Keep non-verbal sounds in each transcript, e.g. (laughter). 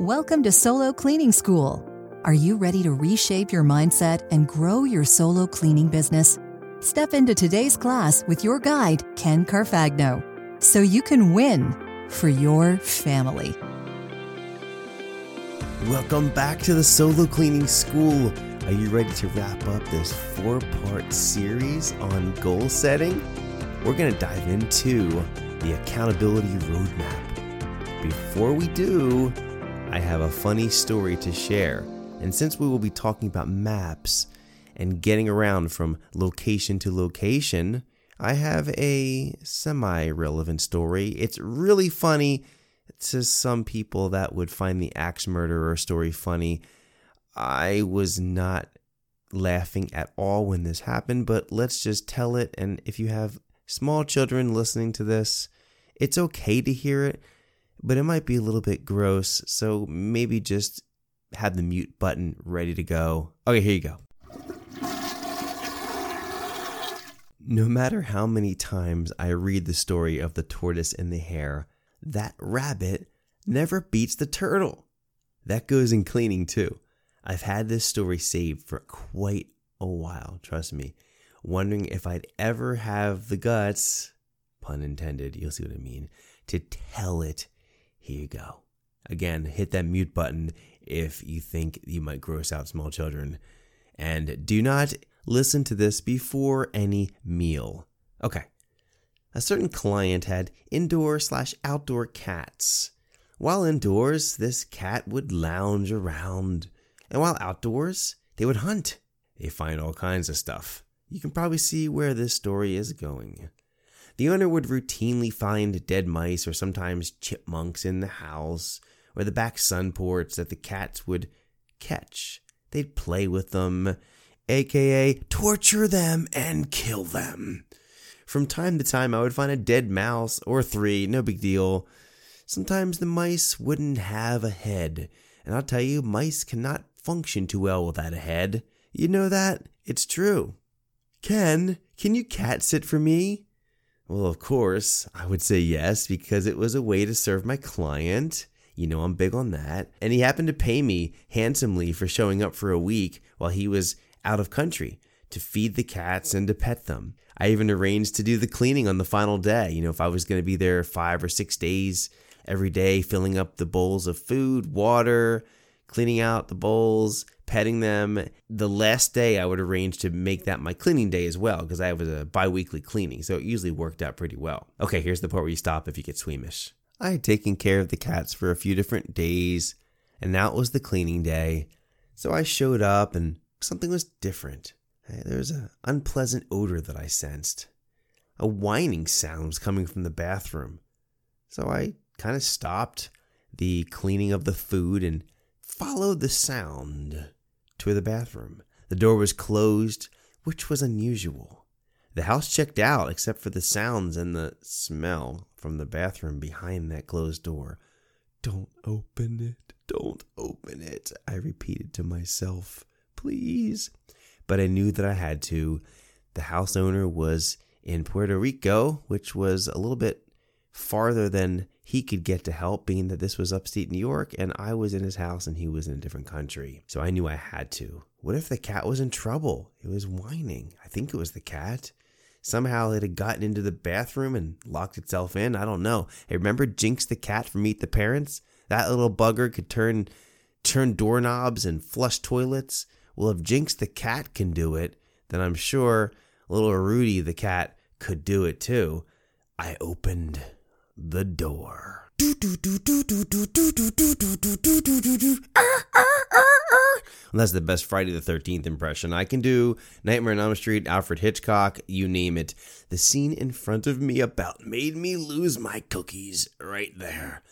Welcome to Solo Cleaning School. Are you ready to reshape your mindset and grow your solo cleaning business? Step into today's class with your guide, Ken Carfagno, so you can win for your family. Welcome back to the Solo Cleaning School. Are you ready to wrap up this four part series on goal setting? We're going to dive into the accountability roadmap. Before we do, I have a funny story to share. And since we will be talking about maps and getting around from location to location, I have a semi relevant story. It's really funny to some people that would find the axe murderer story funny. I was not laughing at all when this happened, but let's just tell it. And if you have small children listening to this, it's okay to hear it but it might be a little bit gross, so maybe just have the mute button ready to go. Okay, here you go. No matter how many times I read the story of the tortoise and the hare, that rabbit never beats the turtle. That goes in cleaning too. I've had this story saved for quite a while, trust me, wondering if I'd ever have the guts, pun intended, you'll see what I mean, to tell it here you go. Again, hit that mute button if you think you might gross out small children. And do not listen to this before any meal. Okay. A certain client had indoor slash outdoor cats. While indoors, this cat would lounge around. And while outdoors, they would hunt. They find all kinds of stuff. You can probably see where this story is going. The owner would routinely find dead mice or sometimes chipmunks in the house or the back sun porch that the cats would catch. They'd play with them, aka torture them and kill them. From time to time, I would find a dead mouse or three, no big deal. Sometimes the mice wouldn't have a head, and I'll tell you, mice cannot function too well without a head. You know that? It's true. Ken, can you cat sit for me? Well, of course, I would say yes because it was a way to serve my client. You know, I'm big on that. And he happened to pay me handsomely for showing up for a week while he was out of country to feed the cats and to pet them. I even arranged to do the cleaning on the final day. You know, if I was going to be there five or six days every day, filling up the bowls of food, water, cleaning out the bowls, petting them. The last day, I would arrange to make that my cleaning day as well because I was a bi weekly cleaning. So it usually worked out pretty well. Okay, here's the part where you stop if you get squeamish. I had taken care of the cats for a few different days, and now it was the cleaning day. So I showed up, and something was different. There was an unpleasant odor that I sensed. A whining sound was coming from the bathroom. So I kind of stopped the cleaning of the food and followed the sound to the bathroom. The door was closed, which was unusual. The house checked out except for the sounds and the smell from the bathroom behind that closed door. Don't open it. Don't open it. I repeated to myself, please. But I knew that I had to. The house owner was in Puerto Rico, which was a little bit farther than he could get to help, being that this was upstate New York and I was in his house and he was in a different country. So I knew I had to. What if the cat was in trouble? It was whining. I think it was the cat. Somehow it had gotten into the bathroom and locked itself in. I don't know. Hey, remember Jinx the cat from Meet the Parents? That little bugger could turn turn doorknobs and flush toilets. Well, if Jinx the cat can do it, then I'm sure little Rudy the cat could do it too. I opened the door. That's the best Friday the 13th impression I can do. Nightmare on Elm Street, Alfred Hitchcock, you name it. The scene in front of me about made me lose my cookies right there.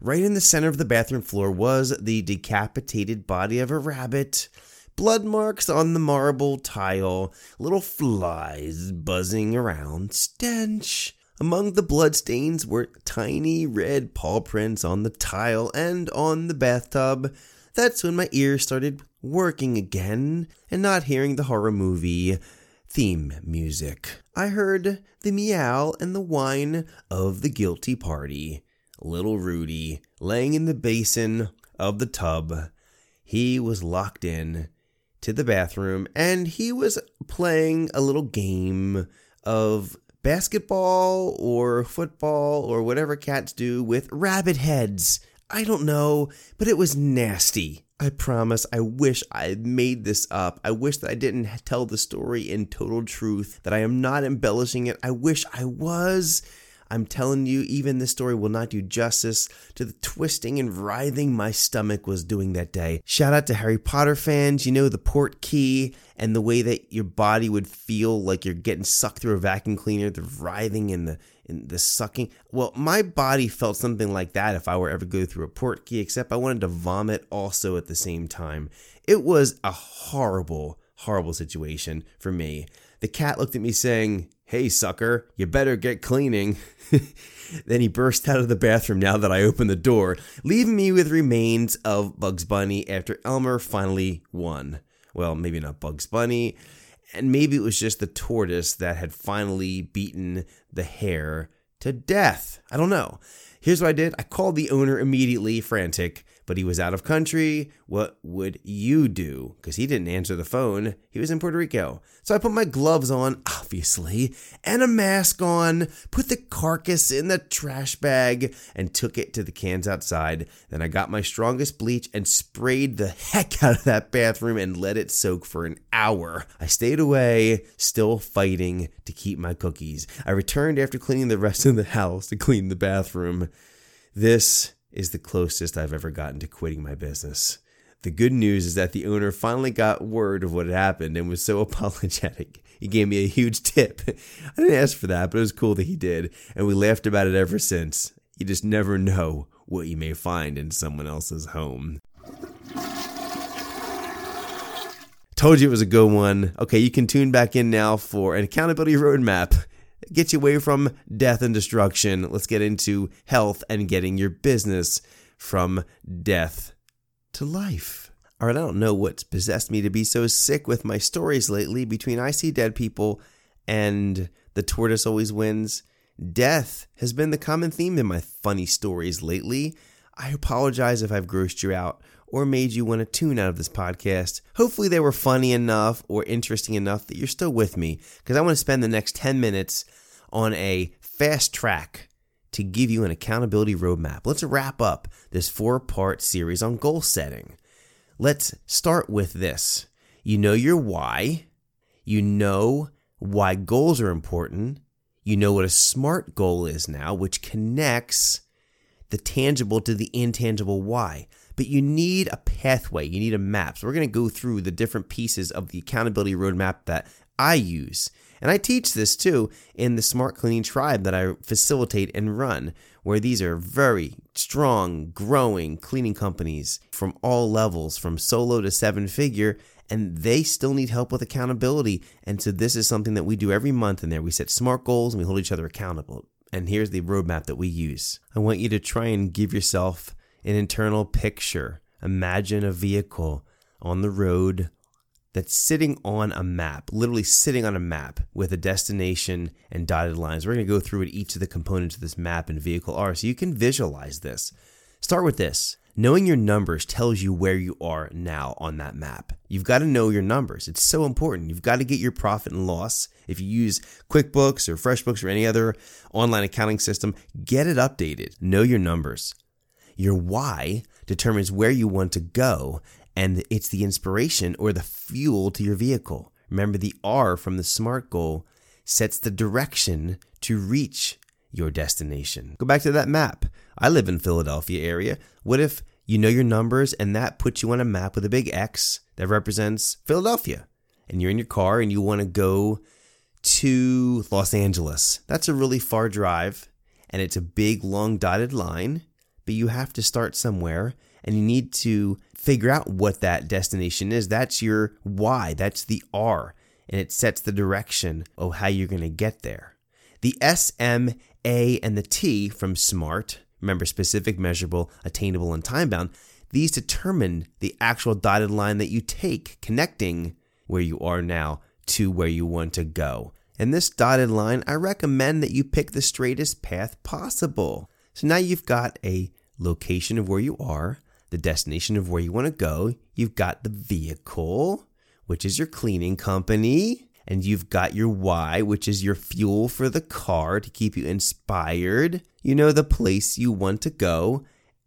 Right in the center of the bathroom floor was the decapitated body of a rabbit. Blood marks on the marble tile, little flies buzzing around, stench. Among the bloodstains were tiny red paw prints on the tile and on the bathtub. That's when my ears started working again and not hearing the horror movie theme music. I heard the meow and the whine of the guilty party. Little Rudy laying in the basin of the tub, he was locked in to the bathroom and he was playing a little game of basketball or football or whatever cats do with rabbit heads. I don't know, but it was nasty. I promise. I wish I made this up. I wish that I didn't tell the story in total truth, that I am not embellishing it. I wish I was. I'm telling you, even this story will not do justice to the twisting and writhing my stomach was doing that day. Shout out to Harry Potter fans. You know, the port key and the way that your body would feel like you're getting sucked through a vacuum cleaner, the writhing and the and the sucking. Well, my body felt something like that if I were ever go through a port key, except I wanted to vomit also at the same time. It was a horrible, horrible situation for me. The cat looked at me saying, Hey, sucker, you better get cleaning. (laughs) then he burst out of the bathroom now that I opened the door, leaving me with remains of Bugs Bunny after Elmer finally won. Well, maybe not Bugs Bunny, and maybe it was just the tortoise that had finally beaten the hare to death. I don't know. Here's what I did I called the owner immediately, frantic but he was out of country. What would you do? Because he didn't answer the phone. He was in Puerto Rico. So I put my gloves on, (laughs) obviously, and a mask on, put the carcass in the trash bag, and took it to the cans outside. Then I got my strongest bleach and sprayed the (laughs) heck out of that bathroom and let it soak for an hour. I stayed away, still fighting to keep my cookies. I returned after cleaning the rest of the (laughs) house to clean the bathroom. This is the closest I've ever gotten to quitting my business. The good news is that the owner finally got word of what had happened and was so (laughs) apologetic. He gave me a huge tip. (laughs) I didn't ask for that, but it was cool that he did, and we laughed about it ever since. You just never know what you may find in someone else's home. Told you it was a good one. Okay, you can tune back in now for an accountability roadmap get you away from death and destruction. Let's get into health and getting your business from death to life. All right, I don't know what's possessed me to be so sick with my stories lately between I See Dead People and The Tortoise Always Wins. Death has been the common theme in my funny stories lately. I apologize if I've grossed you out or made you want to tune out of this podcast. Hopefully, they were funny enough or interesting enough that you're still with me because I want to spend the next 10 minutes on a fast track to give you an accountability roadmap. Let's wrap up this four part series on goal setting. Let's start with this. You know your why, you know why goals are important, you know what a SMART goal is now, which connects the tangible to the intangible why. But you need a pathway, you need a map. So, we're going to go through the different pieces of the accountability roadmap that I use. And I teach this too in the Smart Cleaning Tribe that I facilitate and run, where these are very strong, growing cleaning companies from all levels, from solo to seven figure, and they still need help with accountability. And so this is something that we do every month in there. We set SMART goals and we hold each other accountable. And here's the roadmap that we use. I want you to try and give yourself an internal picture. Imagine a vehicle on the road that's sitting on a map, literally sitting on a map with a destination and dotted lines. We're going to go through what each of the components of this map and vehicle are so you can visualize this. Start with this. Knowing your numbers tells you where you are now on that map. You've got to know your numbers. It's so important. You've got to get your profit and loss. If you use QuickBooks or FreshBooks or any other online accounting system, get it updated. Know your numbers. Your why determines where you want to go and it's the inspiration or the fuel to your vehicle. Remember, the R from the SMART goal sets the direction to reach your destination. Go back to that map. I live in Philadelphia area. What if you know your numbers and that puts you on a map with a big X that represents Philadelphia? And you're in your car and you want to go to Los Angeles. That's a really far drive and it's a big long dotted line, but you have to start somewhere and you need to figure out what that destination is. That's your why, that's the R, and it sets the direction of how you're going to get there. The S, M, A, and the T from SMART, remember specific, measurable, attainable, and time bound, these determine the actual dotted line that you take connecting where you are now to where you want to go. And this dotted line, I recommend that you pick the straightest path possible. So now you've got a location of where you are, the destination of where you want to go. You've got the vehicle, which is your cleaning company. And you've got your why, which is your fuel for the car to keep you inspired. You know the place you want to go.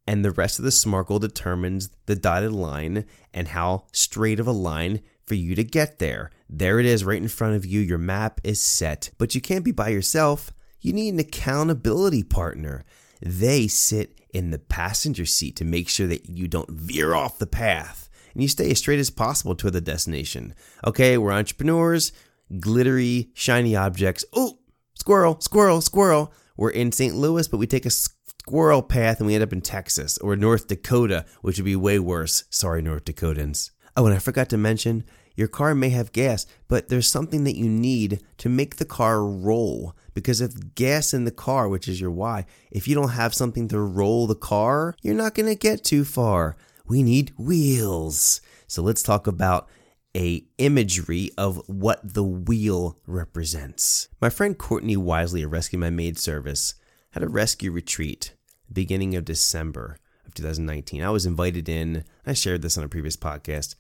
And the rest of the SMART goal determines the dotted line and how straight of a line for you to get there. There it is right in front of you. Your map is set. But you can't be by yourself. You need an accountability partner. They sit in the passenger seat to make sure that you don't veer off the path and you stay as straight as possible toward the destination. Okay, we're entrepreneurs, glittery, shiny objects. Oh, squirrel, squirrel, squirrel. We're in St. Louis, but we take a squirrel path and we end up in Texas or North Dakota, which would be way worse. Sorry, North Dakotans. Oh, and I forgot to mention, your car may have gas, but there's something that you need to make the car roll. Because if gas in the car, which is your why, if you don't have something to roll the car, you're not going to get too far. We need wheels. So let's talk about a imagery of what the wheel represents. My friend Courtney Wisely, a Rescue My Maid service, had a rescue retreat beginning of December of 2019. I was invited in, I shared this on a previous podcast,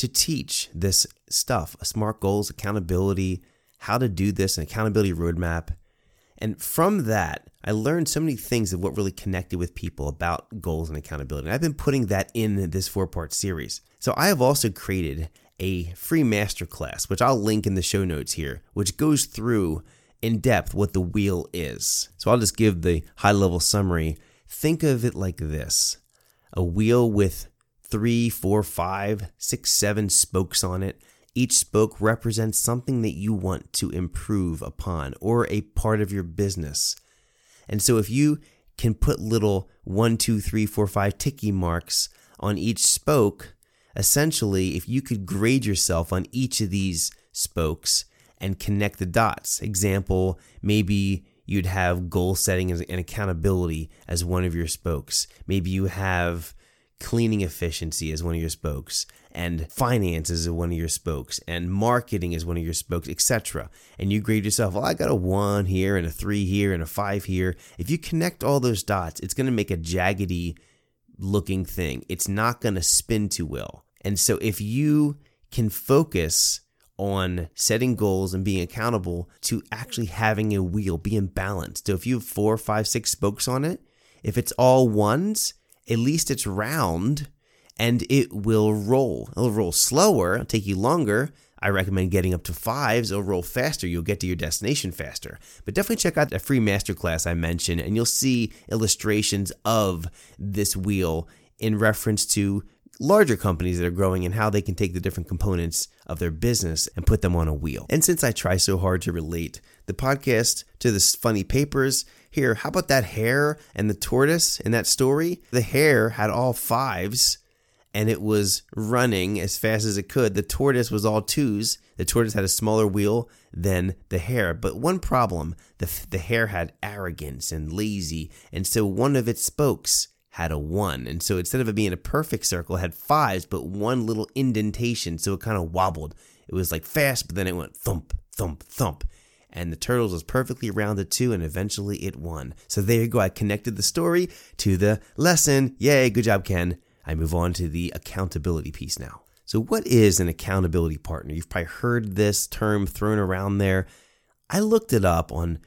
to teach this stuff, SMART goals, accountability, how to do this, an accountability roadmap. And from that, I learned so many things of what really connected with people about goals and accountability. And I've been putting that in this four part series. So I have also created a free masterclass, which I'll link in the show notes here, which goes through in depth what the wheel is. So I'll just give the high level summary. Think of it like this a wheel with three, four, five, six, seven spokes on it. Each spoke represents something that you want to improve upon or a part of your business. And so if you can put little one, two, three, four, five ticky marks on each spoke, essentially, if you could grade yourself on each of these spokes and connect the dots, example, maybe you'd have goal setting and accountability as one of your spokes. Maybe you have cleaning efficiency as one of your spokes and finances is one of your spokes and marketing is one of your spokes etc and you grade yourself well i got a one here and a three here and a five here. If you connect all those dots it's going to make a jaggedy looking thing. It's not going to spin too well. And so if you can focus on setting goals and being accountable to actually having a wheel being balanced. So if you have four five six spokes on it if it's all ones at least it's round and it will roll. It'll roll slower, it'll take you longer. I recommend getting up to fives. It'll roll faster. You'll get to your destination faster. But definitely check out the free masterclass I mentioned, and you'll see illustrations of this wheel in reference to larger companies that are growing and how they can take the different components of their business and put them on a wheel. And since I try so hard to relate the podcast to this funny papers, here, how about that hare and the tortoise in that story? The hare had all fives and it was running as fast as it could. The tortoise was all twos. The tortoise had a smaller wheel than the hare. But one problem the, the hare had arrogance and lazy. And so one of its spokes had a one. And so instead of it being a perfect circle, it had fives, but one little indentation. So it kind of wobbled. It was like fast, but then it went thump, thump, thump and the Turtles was perfectly rounded too, and eventually it won. So there you go. I connected the story to the lesson. Yay, good job, Ken. I move on to the accountability piece now. So, what is an accountability partner? You've probably heard this term thrown around there. I looked it up on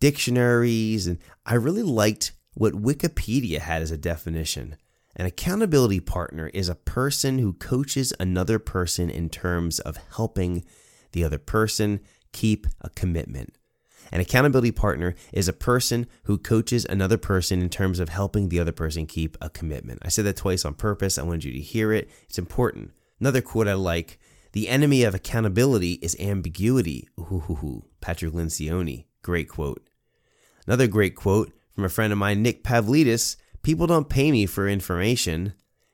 dictionaries, and I really liked what Wikipedia had as a definition. An accountability partner is a person who coaches another person in terms of helping the other person keep a commitment. An accountability partner is a person who coaches another person in terms of helping the other person keep a commitment. I said that twice on purpose. I wanted you to hear it. It's important. Another quote I like The enemy of accountability is ambiguity. Ooh, Patrick Lencioni. Great quote. Another great quote from a friend of mine, Nick Pavlidis People don't pay me for information.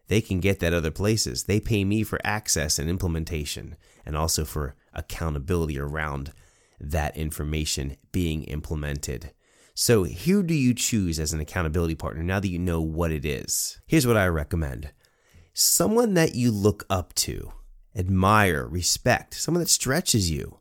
They can get that other places. They pay me for access and implementation and also for accountability around that information being implemented. So, who do you choose as an accountability partner now that you know what it is? Here's what I recommend someone that you look up to, admire, respect, someone that stretches you.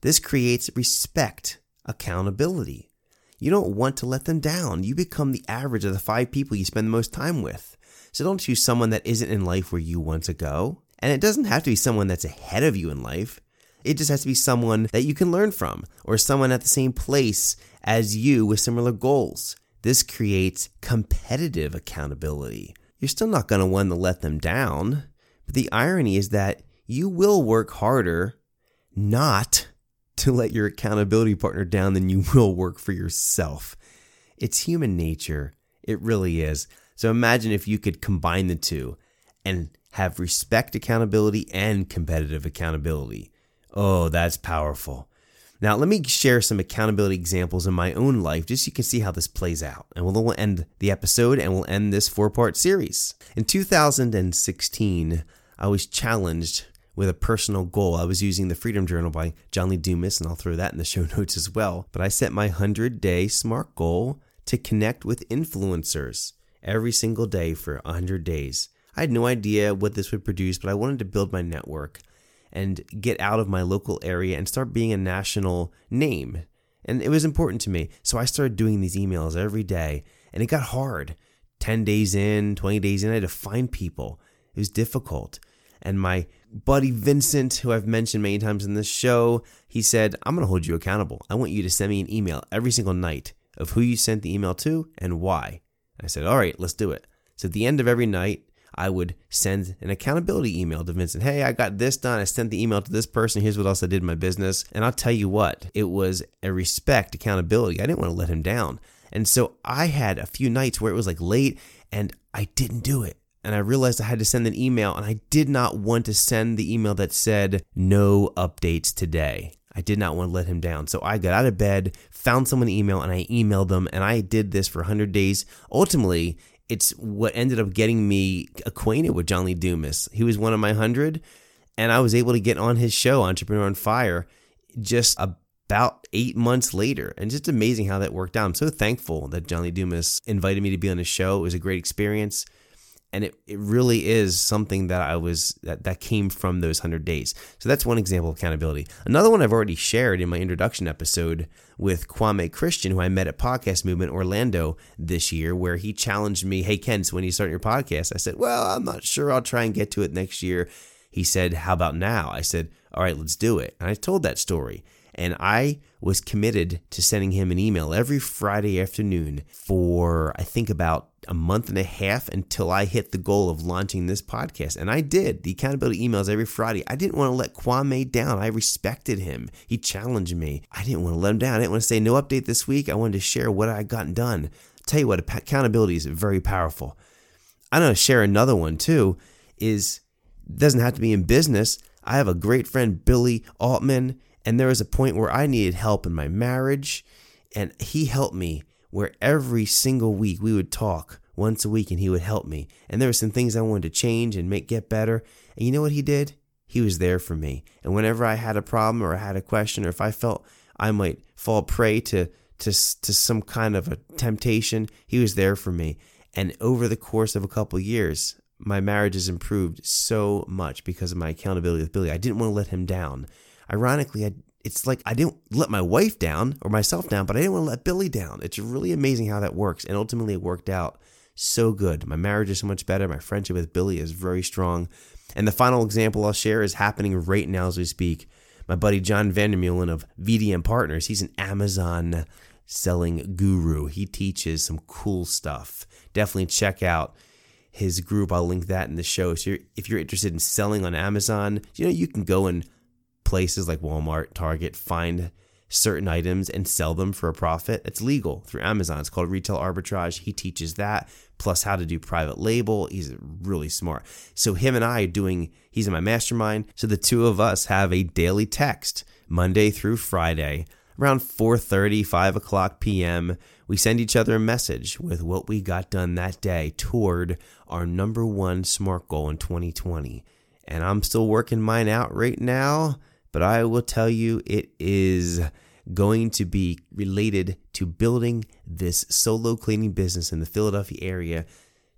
This creates respect, accountability. You don't want to let them down. You become the average of the five people you spend the most time with. So don't choose someone that isn't in life where you want to go. And it doesn't have to be someone that's ahead of you in life. It just has to be someone that you can learn from or someone at the same place as you with similar goals. This creates competitive accountability. You're still not going to want to let them down. But the irony is that you will work harder not to let your accountability partner down than you (laughs) will work for yourself. It's human nature. It really is. So imagine if you could combine the two and have respect accountability and competitive accountability. Oh, that's powerful. Now, let me share some accountability examples in my own life just so you can see how this plays out. And we'll end the episode and we'll end this four part series. In 2016, I was challenged with a personal goal. I was using the Freedom Journal by John Lee Dumas, and I'll throw that in the (laughs) show notes as well. But I set my 100 day SMART goal to connect with influencers every single day for 100 days. I had no idea what this would produce, but I wanted to build my network and get out of my local area and start being a national name. And it was important to me. So I started doing these emails every day, and it got hard. 10 days in, 20 days in, I had to find people. It was difficult. And my buddy Vincent, who I've mentioned many times in this show, he said, I'm going to hold you accountable. I want you to send me an email every single night of who you sent the email to and why. I said, All right, let's do it. So at the end of every night, I would send an accountability email to Vincent. Hey, I got this done. I sent the email to this person. Here's what else I did in my business. And I'll tell you what, it was a respect accountability. I didn't want to let him down. And so I had a few nights where it was like late and I didn't do it. And I realized I had to send an email and I did not want to send the email that said no updates today. I did not want to let him down. So I got out of bed, found someone to email, and I emailed them. And I did this for 100 days. Ultimately, it's what ended up getting me acquainted with John Lee Dumas. He was one of my 100, and I was able to get on his show, Entrepreneur on Fire, just about eight months later. And just amazing how that worked out. I'm so thankful that John Lee Dumas invited me to be on his show. It was a great experience and it, it really is something that I was that, that came from those 100 days. So that's one example of accountability. Another one I've already shared in my introduction episode with Kwame Christian, who I met at Podcast Movement Orlando this year, where he challenged me, Hey, Ken, so when you start your podcast? I said, Well, I'm not sure. I'll try and get to it next year. He said, How about now? I said, All right, let's do it. And I told that story. And I was committed to sending him an email every Friday afternoon for, I think, about a month and a half until I hit the goal of launching this podcast. And I did the accountability emails every Friday. I didn't want to let Kwame down. I respected him. He challenged me. I didn't want to let him down. I didn't want to say no update this week. I wanted to share what I gotten done. I'll tell you what, accountability is very powerful. I know to share another one too is doesn't have to be in business. I have a great friend, Billy Altman, and there was a point where I needed help in my marriage, and he helped me where every single week we would talk once a week and he would help me. And there were some things I wanted to change and make get better. And you know what he did? He was there for me. And whenever I had a problem or I had a question or if I felt I might fall prey to to to some kind of a temptation, he was there for me. And over the course of a couple years, my marriage has improved so much because of my accountability with Billy. I didn't want to let him down. Ironically, I it's like I didn't let my wife down or myself down, but I didn't want to let Billy down. It's really amazing how that works. And ultimately, it worked out so good. My marriage is so much better. My friendship with Billy is very strong. And the final example I'll share is happening right now as we speak. My buddy John Vandermeulen of VDM Partners, he's an Amazon selling guru. He teaches some cool stuff. Definitely check out his group. I'll link that in the show. So if you're interested in selling on Amazon, you know, you can go and places like Walmart, Target find certain items and sell them for a profit. It's legal through Amazon. It's called retail arbitrage. He teaches that, plus how to do private label. He's really smart. So him and I doing, he's in my mastermind. So the two of us have a daily text Monday through Friday around 4.30 5 o'clock p.m we send each other a message with what we got done that day toward our number one smart goal in 2020 and i'm still working mine out right now but I will tell you it is going to be related to building this solo cleaning business in the Philadelphia area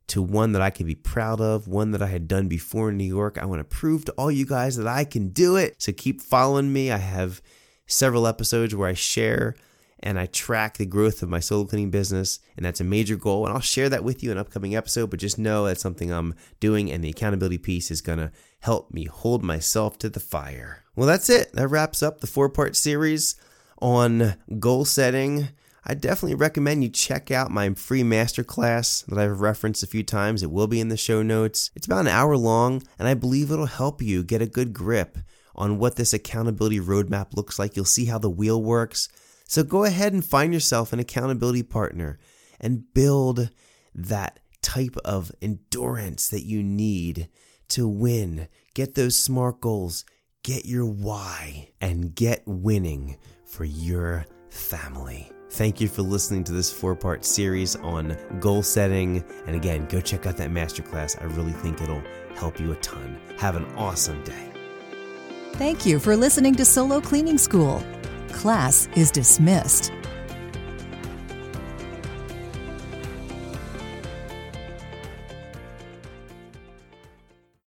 to one that I can be proud of, one that I had done before in New York. I want to prove to all you guys that I can do it. So keep following me. I have several episodes where I share and I track the growth of my solo cleaning business, and that's a major goal. And I'll share that with you in an upcoming episode, but just know that's something I'm doing, and the accountability piece is gonna help me hold myself to the fire. Well, that's it. That wraps up the four part series on goal setting. I definitely recommend you check out my free masterclass that I've referenced a few times. It will be in the show notes. It's about an hour long, and I believe it'll help you get a good grip on what this accountability roadmap looks like. You'll see how the wheel works. So go ahead and find yourself an accountability partner and build that type of endurance that you need to win. Get those SMART goals, get your why, and get winning for your family. Thank you for listening to this four part series on goal setting. And again, go check out that masterclass. I really think it'll help you a ton. Have an awesome day. Thank you for listening to Solo Cleaning School. Class is dismissed.